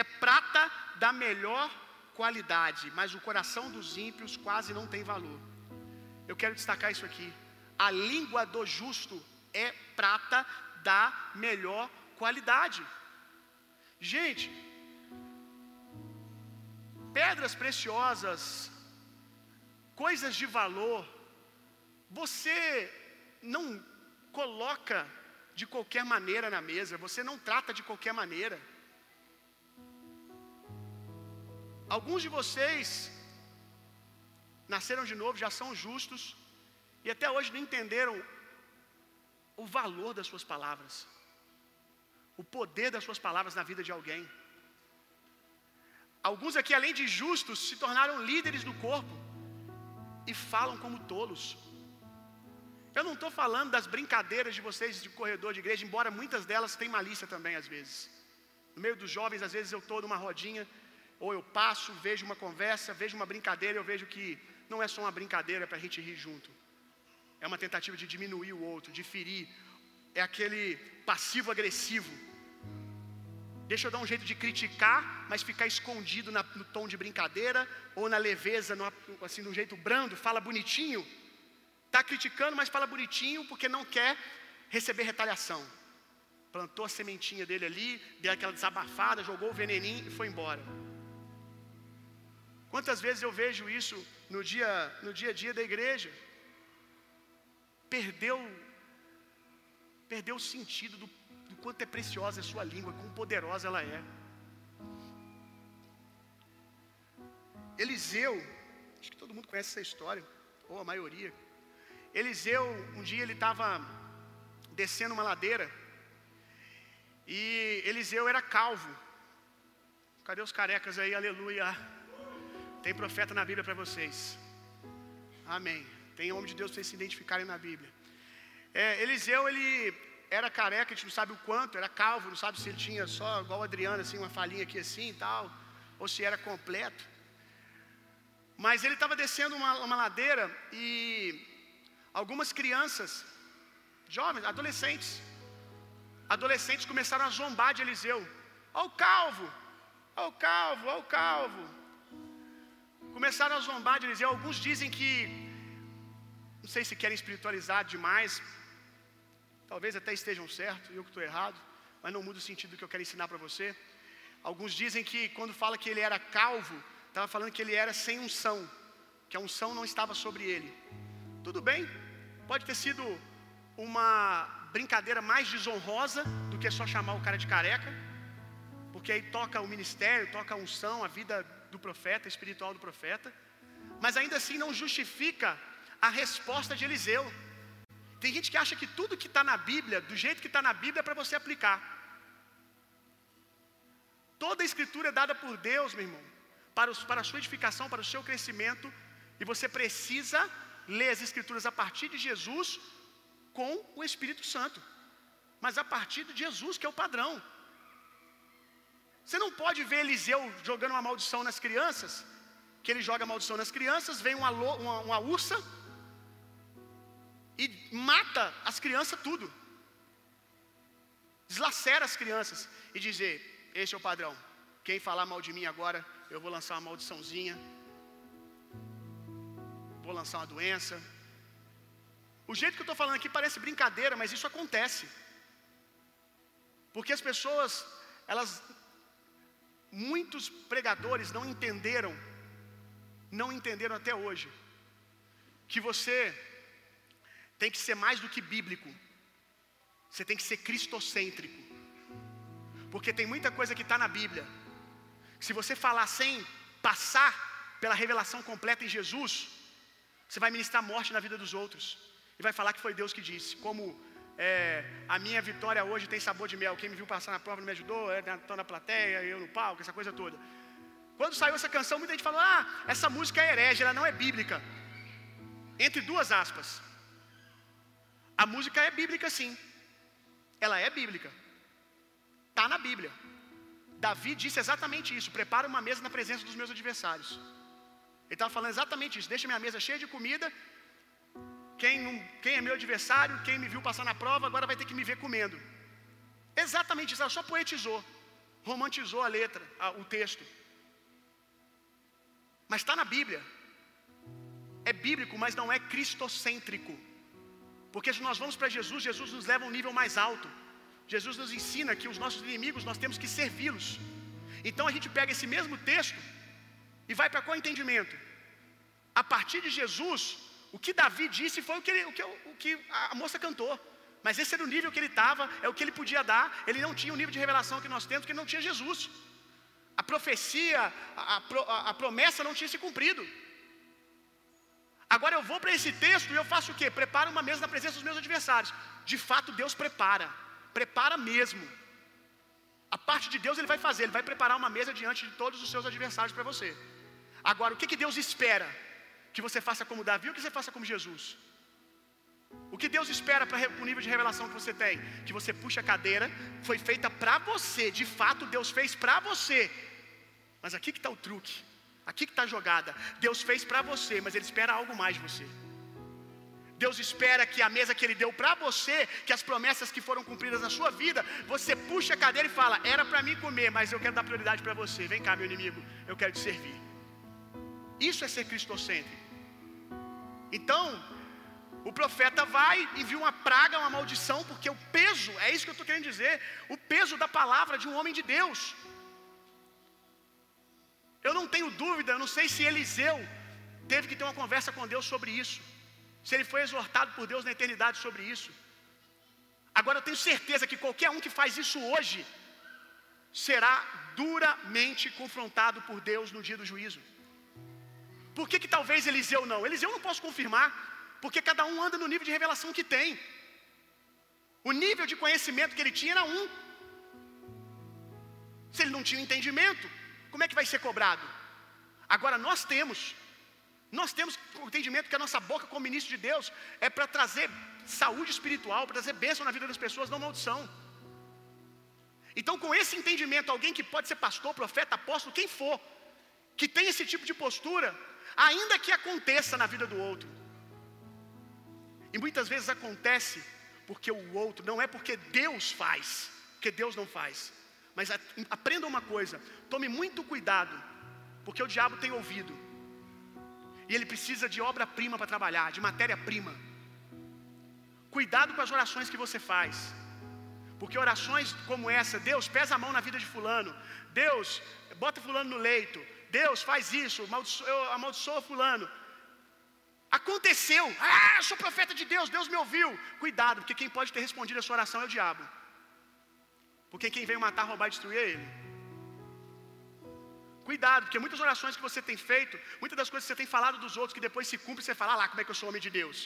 É prata da melhor qualidade, mas o coração dos ímpios quase não tem valor. Eu quero destacar isso aqui. A língua do justo é prata da melhor qualidade. Gente, pedras preciosas, coisas de valor, você não coloca de qualquer maneira na mesa, você não trata de qualquer maneira. Alguns de vocês nasceram de novo, já são justos, e até hoje não entenderam o valor das suas palavras, o poder das suas palavras na vida de alguém. Alguns aqui, além de justos, se tornaram líderes do corpo e falam como tolos. Eu não estou falando das brincadeiras de vocês de corredor de igreja, embora muitas delas tenham malícia também, às vezes. No meio dos jovens, às vezes eu estou numa rodinha ou eu passo, vejo uma conversa, vejo uma brincadeira, eu vejo que não é só uma brincadeira para a gente rir junto. É uma tentativa de diminuir o outro, de ferir. É aquele passivo agressivo. Deixa eu dar um jeito de criticar, mas ficar escondido na, no tom de brincadeira ou na leveza, no, assim, de um jeito brando, fala bonitinho. Está criticando, mas fala bonitinho porque não quer receber retaliação. Plantou a sementinha dele ali, deu aquela desabafada, jogou o veneninho e foi embora. Quantas vezes eu vejo isso no dia, no dia a dia da igreja? Perdeu, perdeu o sentido do, do quanto é preciosa a sua língua, quão poderosa ela é. Eliseu, acho que todo mundo conhece essa história, ou a maioria. Eliseu, um dia ele estava descendo uma ladeira, e Eliseu era calvo. Cadê os carecas aí? Aleluia. Tem profeta na Bíblia para vocês. Amém. Tem homem de Deus para vocês se identificarem na Bíblia. É, Eliseu, ele era careca, a gente não sabe o quanto, era calvo, não sabe se ele tinha só, igual o Adriano, assim, uma falinha aqui assim e tal, ou se era completo. Mas ele estava descendo uma, uma ladeira e algumas crianças, jovens, adolescentes, adolescentes começaram a zombar de Eliseu. Ó o calvo, ó o calvo, ó o calvo. Começaram a zombar de Eliseu. Alguns dizem que, não sei se querem espiritualizar demais, talvez até estejam certos, eu que estou errado, mas não muda o sentido do que eu quero ensinar para você. Alguns dizem que quando fala que ele era calvo, estava falando que ele era sem unção, que a unção não estava sobre ele. Tudo bem, pode ter sido uma brincadeira mais desonrosa do que só chamar o cara de careca, porque aí toca o ministério, toca a unção, a vida do profeta, espiritual do profeta, mas ainda assim não justifica a resposta de Eliseu. Tem gente que acha que tudo que está na Bíblia, do jeito que está na Bíblia, é para você aplicar. Toda a escritura é dada por Deus, meu irmão, para, os, para a sua edificação, para o seu crescimento, e você precisa ler as escrituras a partir de Jesus com o Espírito Santo, mas a partir de Jesus, que é o padrão. Você não pode ver Eliseu jogando uma maldição nas crianças, que ele joga maldição nas crianças, vem uma, uma, uma ursa e mata as crianças tudo. Deslacera as crianças e dizer: Este é o padrão. Quem falar mal de mim agora, eu vou lançar uma maldiçãozinha. Vou lançar uma doença. O jeito que eu estou falando aqui parece brincadeira, mas isso acontece. Porque as pessoas, elas, muitos pregadores não entenderam, não entenderam até hoje, que você tem que ser mais do que bíblico, você tem que ser cristocêntrico, porque tem muita coisa que está na Bíblia, se você falar sem passar pela revelação completa em Jesus, você vai ministrar morte na vida dos outros e vai falar que foi Deus que disse. Como é, a minha vitória hoje tem sabor de mel. Quem me viu passar na prova não me ajudou, estou na plateia, eu no palco, essa coisa toda. Quando saiu essa canção, muita gente falou: Ah, essa música é herege, ela não é bíblica. Entre duas aspas. A música é bíblica sim. Ela é bíblica. Está na Bíblia. Davi disse exatamente isso: prepara uma mesa na presença dos meus adversários. Ele estava falando exatamente isso: deixa minha mesa cheia de comida. Quem, não, quem é meu adversário, quem me viu passar na prova, agora vai ter que me ver comendo. Exatamente isso, ela só poetizou, romantizou a letra, a, o texto. Mas está na Bíblia. É bíblico, mas não é cristocêntrico. Porque se nós vamos para Jesus, Jesus nos leva a um nível mais alto. Jesus nos ensina que os nossos inimigos nós temos que servi-los. Então a gente pega esse mesmo texto e vai para qual entendimento? A partir de Jesus, o que Davi disse foi o que, ele, o, que, o que a moça cantou. Mas esse era o nível que ele estava, é o que ele podia dar. Ele não tinha o nível de revelação que nós temos, porque não tinha Jesus. A profecia, a, a, a promessa não tinha se cumprido. Agora eu vou para esse texto e eu faço o quê? Preparo uma mesa na presença dos meus adversários. De fato, Deus prepara. Prepara mesmo. A parte de Deus ele vai fazer, ele vai preparar uma mesa diante de todos os seus adversários para você. Agora, o que, que Deus espera? Que você faça como Davi ou que você faça como Jesus? O que Deus espera para o nível de revelação que você tem? Que você puxe a cadeira, foi feita para você, de fato Deus fez para você. Mas aqui que está o truque, aqui que está a jogada. Deus fez para você, mas Ele espera algo mais de você. Deus espera que a mesa que Ele deu para você, que as promessas que foram cumpridas na sua vida, você puxa a cadeira e fala: Era para mim comer, mas eu quero dar prioridade para você. Vem cá, meu inimigo, eu quero te servir. Isso é ser cristocêntrico. Então, o profeta vai e viu uma praga, uma maldição, porque o peso, é isso que eu estou querendo dizer, o peso da palavra de um homem de Deus. Eu não tenho dúvida, eu não sei se Eliseu teve que ter uma conversa com Deus sobre isso se ele foi exortado por Deus na eternidade sobre isso. Agora eu tenho certeza que qualquer um que faz isso hoje será duramente confrontado por Deus no dia do juízo. Por que, que talvez Eliseu não? Eliseu não posso confirmar, porque cada um anda no nível de revelação que tem. O nível de conhecimento que ele tinha era um. Se ele não tinha entendimento, como é que vai ser cobrado? Agora nós temos. Nós temos o entendimento que a nossa boca, como ministro de Deus, é para trazer saúde espiritual, para trazer bênção na vida das pessoas, não maldição. Então, com esse entendimento, alguém que pode ser pastor, profeta, apóstolo, quem for, que tem esse tipo de postura, ainda que aconteça na vida do outro. E muitas vezes acontece porque o outro, não é porque Deus faz, porque Deus não faz. Mas aprenda uma coisa, tome muito cuidado, porque o diabo tem ouvido. E ele precisa de obra-prima para trabalhar, de matéria-prima. Cuidado com as orações que você faz. Porque orações como essa, Deus pesa a mão na vida de fulano. Deus bota fulano no leito. Deus faz isso, amaldiçoa, amaldiçoa fulano. Aconteceu. Ah, eu sou profeta de Deus, Deus me ouviu. Cuidado, porque quem pode ter respondido a sua oração é o diabo. Porque quem veio matar, roubar e destruir é ele. Cuidado, porque muitas orações que você tem feito, muitas das coisas que você tem falado dos outros, que depois se cumpre, você fala ah lá como é que eu sou homem de Deus.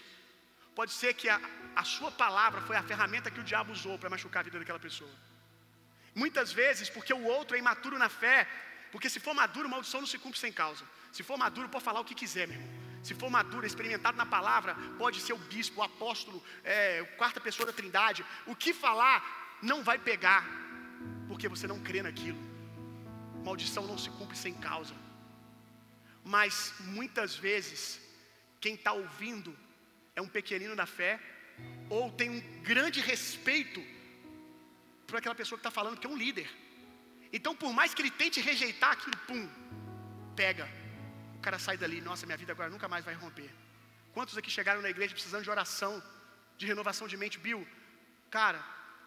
Pode ser que a, a sua palavra foi a ferramenta que o diabo usou para machucar a vida daquela pessoa. Muitas vezes, porque o outro é imaturo na fé, porque se for maduro, maldição não se cumpre sem causa. Se for maduro, pode falar o que quiser, meu irmão. Se for maduro, experimentado na palavra, pode ser o bispo, o apóstolo, é, quarta pessoa da trindade. O que falar não vai pegar, porque você não crê naquilo. Maldição não se cumpre sem causa. Mas muitas vezes, quem está ouvindo é um pequenino da fé, ou tem um grande respeito por aquela pessoa que está falando, que é um líder. Então, por mais que ele tente rejeitar aquilo, pum, pega. O cara sai dali, nossa, minha vida agora nunca mais vai romper. Quantos aqui chegaram na igreja precisando de oração, de renovação de mente? Bill, cara,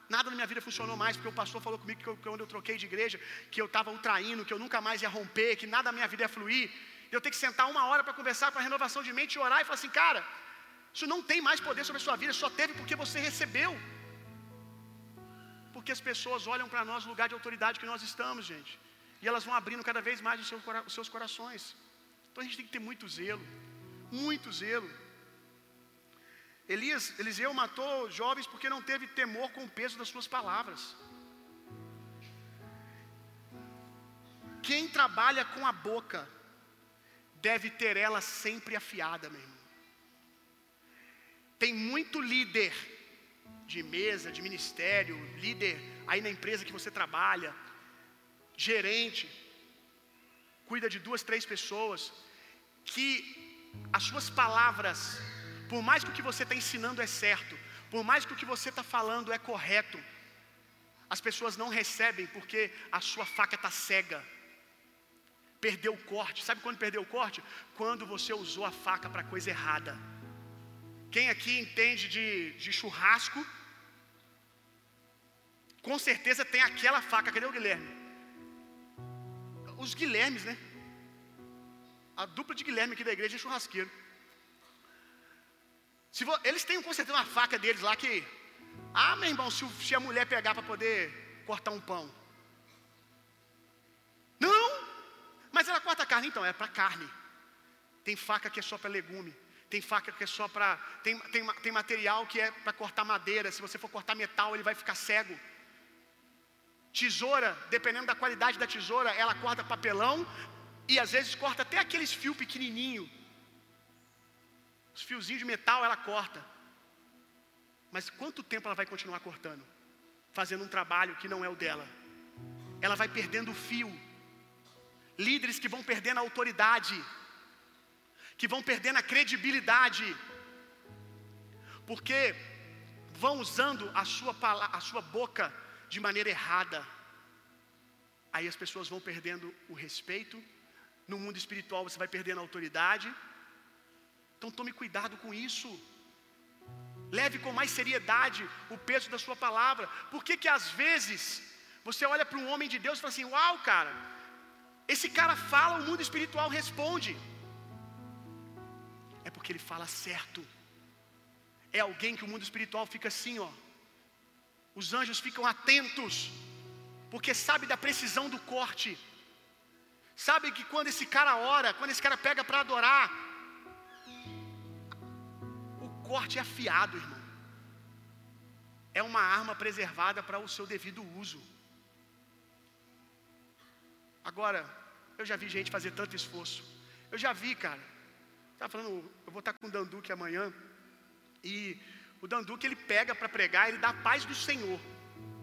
nada na minha vida funcionou mais, porque o pastor falou comigo que, eu, quando eu troquei de igreja, que eu estava ultraindo, que eu nunca mais ia romper, que nada na minha vida ia fluir. Eu tenho que sentar uma hora para conversar com a renovação de mente e orar e falar assim, cara, isso não tem mais poder sobre a sua vida, só teve porque você recebeu. Porque as pessoas olham para nós no lugar de autoridade que nós estamos, gente. E elas vão abrindo cada vez mais os seus corações. Então a gente tem que ter muito zelo. Muito zelo. Elias, Eliseu matou jovens porque não teve temor com o peso das suas palavras. Quem trabalha com a boca deve ter ela sempre afiada, meu irmão. Tem muito líder de mesa, de ministério, líder aí na empresa que você trabalha, gerente, cuida de duas, três pessoas, que as suas palavras, por mais que o que você está ensinando é certo, por mais que o que você está falando é correto, as pessoas não recebem porque a sua faca está cega. Perdeu o corte. Sabe quando perdeu o corte? Quando você usou a faca para coisa errada. Quem aqui entende de, de churrasco, com certeza tem aquela faca. Cadê o Guilherme? Os Guilhermes, né? A dupla de Guilherme aqui da igreja é churrasqueiro. Se vo, eles têm com certeza uma faca deles lá que. Ah, meu irmão, se, se a mulher pegar para poder cortar um pão. Não! Mas ela corta carne, então, é para carne. Tem faca que é só para legume. Tem faca que é só para. Tem, tem, tem material que é para cortar madeira. Se você for cortar metal, ele vai ficar cego. Tesoura, dependendo da qualidade da tesoura, ela corta papelão e às vezes corta até aqueles fios pequenininho. Os fiozinhos de metal ela corta. Mas quanto tempo ela vai continuar cortando? Fazendo um trabalho que não é o dela. Ela vai perdendo o fio. Líderes que vão perdendo a autoridade, que vão perdendo a credibilidade, porque vão usando a sua, a sua boca de maneira errada. Aí as pessoas vão perdendo o respeito. No mundo espiritual você vai perdendo a autoridade. Então tome cuidado com isso. Leve com mais seriedade o peso da sua palavra. Por que que às vezes você olha para um homem de Deus e fala assim: "Uau, cara, esse cara fala, o mundo espiritual responde". É porque ele fala certo. É alguém que o mundo espiritual fica assim, ó. Os anjos ficam atentos, porque sabe da precisão do corte. Sabe que quando esse cara ora, quando esse cara pega para adorar, o corte é afiado, irmão. É uma arma preservada para o seu devido uso. Agora, eu já vi gente fazer tanto esforço. Eu já vi, cara. Estava falando, eu vou estar com o Danduque amanhã. E o Danduque ele pega para pregar, ele dá a paz do Senhor.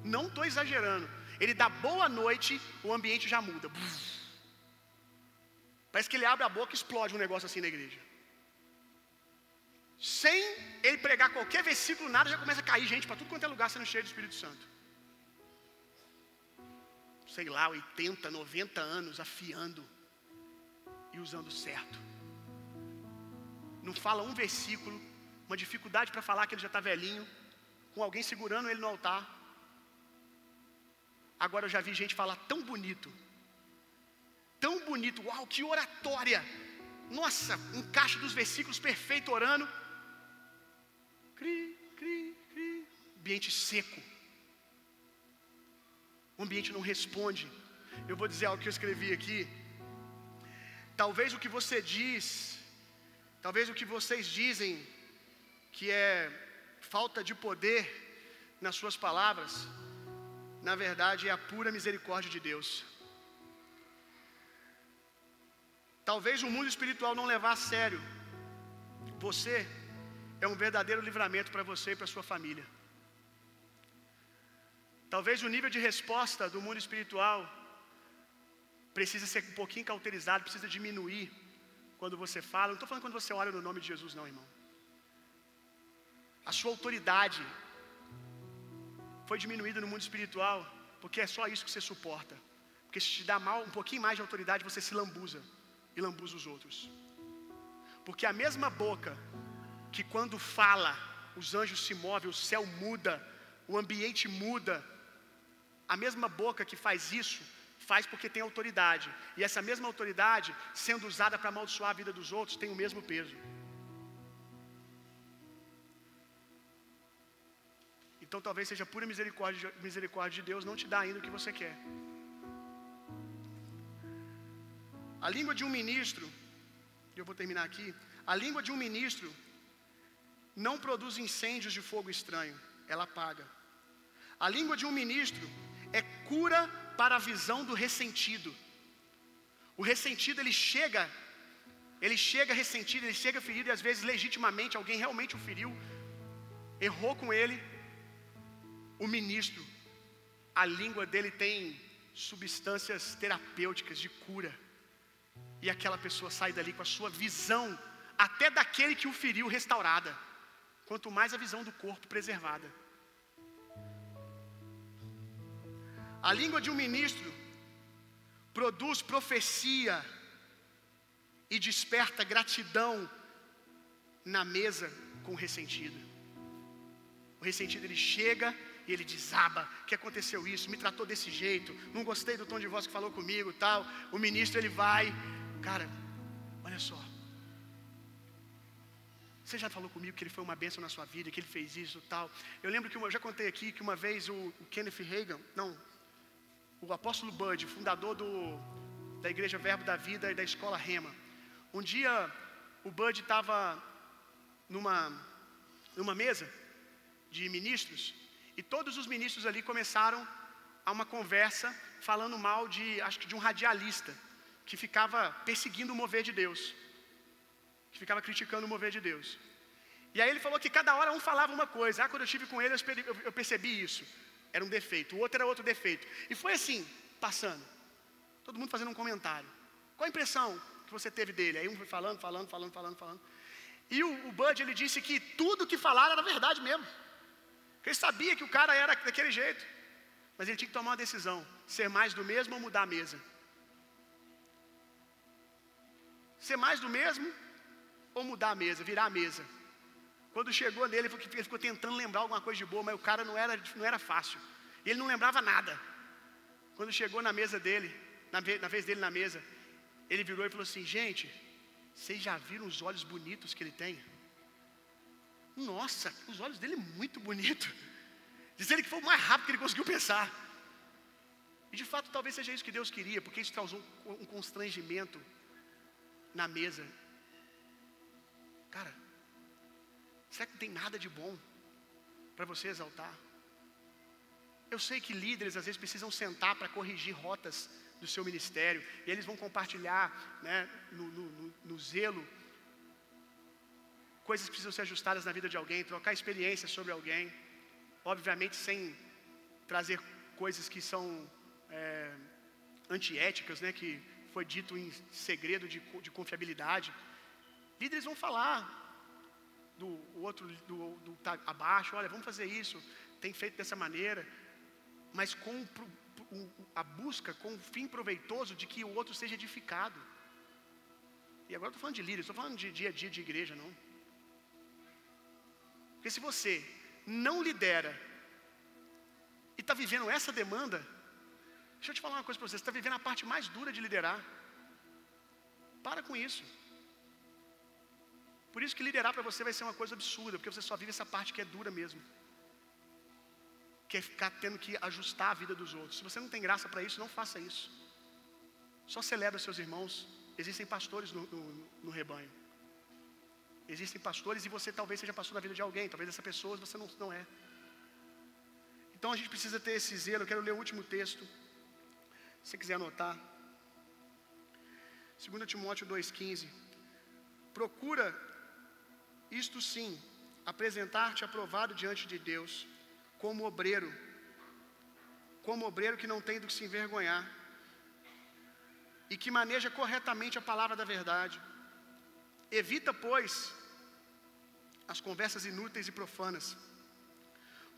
Não estou exagerando. Ele dá boa noite, o ambiente já muda. Parece que ele abre a boca e explode um negócio assim na igreja. Sem ele pregar qualquer versículo, nada, já começa a cair gente para tudo quanto é lugar sendo cheio do Espírito Santo. Sei lá, 80, 90 anos afiando e usando certo. Não fala um versículo, uma dificuldade para falar que ele já está velhinho, com alguém segurando ele no altar. Agora eu já vi gente falar tão bonito, tão bonito, uau, que oratória! Nossa, encaixe dos versículos perfeito orando. Cri, cri, cri. Ambiente seco. O ambiente não responde. Eu vou dizer algo que eu escrevi aqui. Talvez o que você diz, talvez o que vocês dizem que é falta de poder nas suas palavras, na verdade é a pura misericórdia de Deus. Talvez o mundo espiritual não levar a sério. Você é um verdadeiro livramento para você e para sua família. Talvez o nível de resposta do mundo espiritual precisa ser um pouquinho cauterizado, precisa diminuir quando você fala. Não estou falando quando você ora no nome de Jesus, não, irmão. A sua autoridade foi diminuída no mundo espiritual, porque é só isso que você suporta. Porque se te dá mal, um pouquinho mais de autoridade, você se lambuza e lambuza os outros. Porque a mesma boca que quando fala, os anjos se movem, o céu muda, o ambiente muda. A mesma boca que faz isso, faz porque tem autoridade. E essa mesma autoridade, sendo usada para amaldiçoar a vida dos outros, tem o mesmo peso. Então talvez seja pura misericórdia, misericórdia de Deus não te dá ainda o que você quer. A língua de um ministro, e eu vou terminar aqui, a língua de um ministro não produz incêndios de fogo estranho, ela apaga. A língua de um ministro é cura para a visão do ressentido. O ressentido ele chega, ele chega ressentido, ele chega ferido e às vezes legitimamente alguém realmente o feriu, errou com ele. O ministro, a língua dele tem substâncias terapêuticas de cura. E aquela pessoa sai dali com a sua visão, até daquele que o feriu, restaurada. Quanto mais a visão do corpo preservada. A língua de um ministro produz profecia e desperta gratidão na mesa com o ressentido. O ressentido ele chega e ele desaba, que aconteceu isso, me tratou desse jeito, não gostei do tom de voz que falou comigo, tal. O ministro ele vai, cara, olha só. Você já falou comigo que ele foi uma bênção na sua vida, que ele fez isso, tal. Eu lembro que uma, eu já contei aqui que uma vez o, o Kenneth Reagan, não, o apóstolo Bud, fundador do, da Igreja Verbo da Vida e da Escola Rema. Um dia o Bud estava numa, numa mesa de ministros e todos os ministros ali começaram a uma conversa falando mal de, acho que de um radialista que ficava perseguindo o mover de Deus, que ficava criticando o mover de Deus. E aí ele falou que cada hora um falava uma coisa. Ah, quando eu estive com ele, eu percebi isso. Era um defeito. O outro era outro defeito. E foi assim, passando. Todo mundo fazendo um comentário. Qual a impressão que você teve dele? Aí um foi falando, falando, falando, falando, falando. E o, o Bud, ele disse que tudo que falaram era verdade mesmo. Que ele sabia que o cara era daquele jeito. Mas ele tinha que tomar uma decisão: ser mais do mesmo ou mudar a mesa. Ser mais do mesmo ou mudar a mesa, virar a mesa. Quando chegou nele, ele ficou tentando lembrar alguma coisa de boa, mas o cara não era, não era fácil. Ele não lembrava nada. Quando chegou na mesa dele, na na vez dele na mesa, ele virou e falou assim: Gente, vocês já viram os olhos bonitos que ele tem? Nossa, os olhos dele é muito bonito. Diz ele que foi o mais rápido que ele conseguiu pensar. E de fato, talvez seja isso que Deus queria, porque isso causou um constrangimento na mesa. Cara, será que não tem nada de bom para você exaltar? Eu sei que líderes às vezes precisam sentar para corrigir rotas do seu ministério, e eles vão compartilhar né, no, no, no, no zelo coisas precisam ser ajustadas na vida de alguém, trocar experiências sobre alguém, obviamente sem trazer coisas que são é, antiéticas, né, que foi dito em segredo de, de confiabilidade. Líderes vão falar do outro, do, do tá abaixo, olha, vamos fazer isso, tem feito dessa maneira, mas com a busca, com o fim proveitoso de que o outro seja edificado. E agora estou falando de líderes, estou falando de dia a dia de igreja, não. Porque se você não lidera e está vivendo essa demanda, deixa eu te falar uma coisa para você, você está vivendo a parte mais dura de liderar. Para com isso. Por isso que liderar para você vai ser uma coisa absurda, porque você só vive essa parte que é dura mesmo. Que é ficar tendo que ajustar a vida dos outros. Se você não tem graça para isso, não faça isso. Só celebra seus irmãos. Existem pastores no, no, no rebanho. Existem pastores e você talvez seja pastor na vida de alguém, talvez essa pessoa você não, não é. Então a gente precisa ter esse zelo. Eu quero ler o último texto. Se você quiser anotar. 2 Timóteo 2,15. Procura, isto sim, apresentar-te aprovado diante de Deus, como obreiro, como obreiro que não tem do que se envergonhar, e que maneja corretamente a palavra da verdade. Evita, pois, as conversas inúteis e profanas,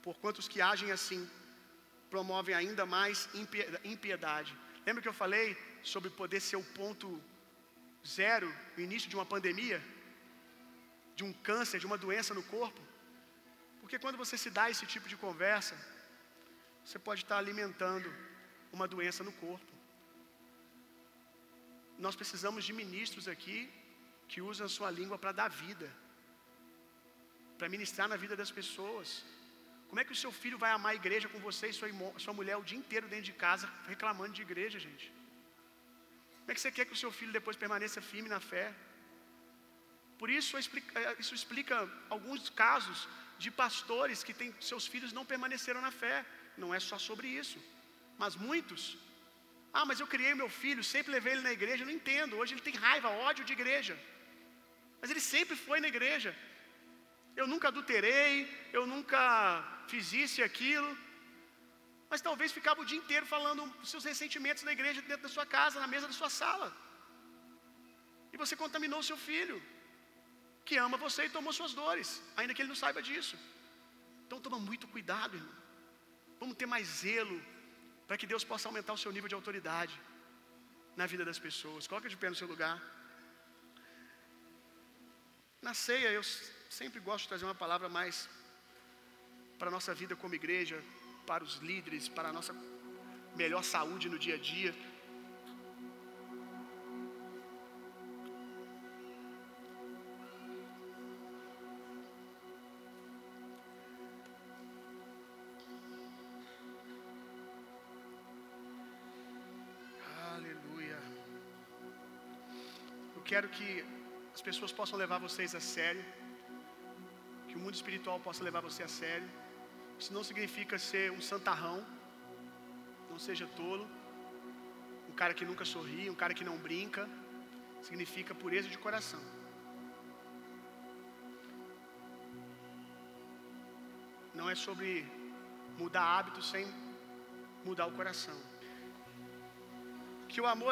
porquanto os que agem assim promovem ainda mais impiedade. Lembra que eu falei sobre poder ser o ponto zero no início de uma pandemia, de um câncer, de uma doença no corpo? Porque quando você se dá esse tipo de conversa, você pode estar alimentando uma doença no corpo. Nós precisamos de ministros aqui que usam a sua língua para dar vida, para ministrar na vida das pessoas. Como é que o seu filho vai amar a igreja com você e sua, sua mulher o dia inteiro dentro de casa reclamando de igreja, gente? Como é que você quer que o seu filho depois permaneça firme na fé? Por isso, eh, isso explica alguns casos de pastores que têm, seus filhos não permaneceram na fé. Não é só sobre isso. Mas muitos. Ah, mas eu criei meu filho, sempre levei ele na igreja. Não entendo. Hoje ele tem raiva, ódio de igreja. Mas ele sempre foi na igreja. Eu nunca adulterei, eu nunca fiz isso e aquilo. Mas talvez ficava o dia inteiro falando seus ressentimentos na igreja, dentro da sua casa, na mesa da sua sala. E você contaminou seu filho, que ama você e tomou suas dores, ainda que ele não saiba disso. Então toma muito cuidado, irmão. Vamos ter mais zelo para que Deus possa aumentar o seu nível de autoridade na vida das pessoas. Coloca de pé no seu lugar. Na ceia, eu sempre gosto de trazer uma palavra mais para a nossa vida como igreja, para os líderes, para a nossa melhor saúde no dia a dia. Aleluia. Eu quero que as pessoas possam levar vocês a sério, que o mundo espiritual possa levar você a sério. Isso não significa ser um santarrão, não seja tolo, um cara que nunca sorri, um cara que não brinca. Significa pureza de coração. Não é sobre mudar hábitos sem mudar o coração. Que o amor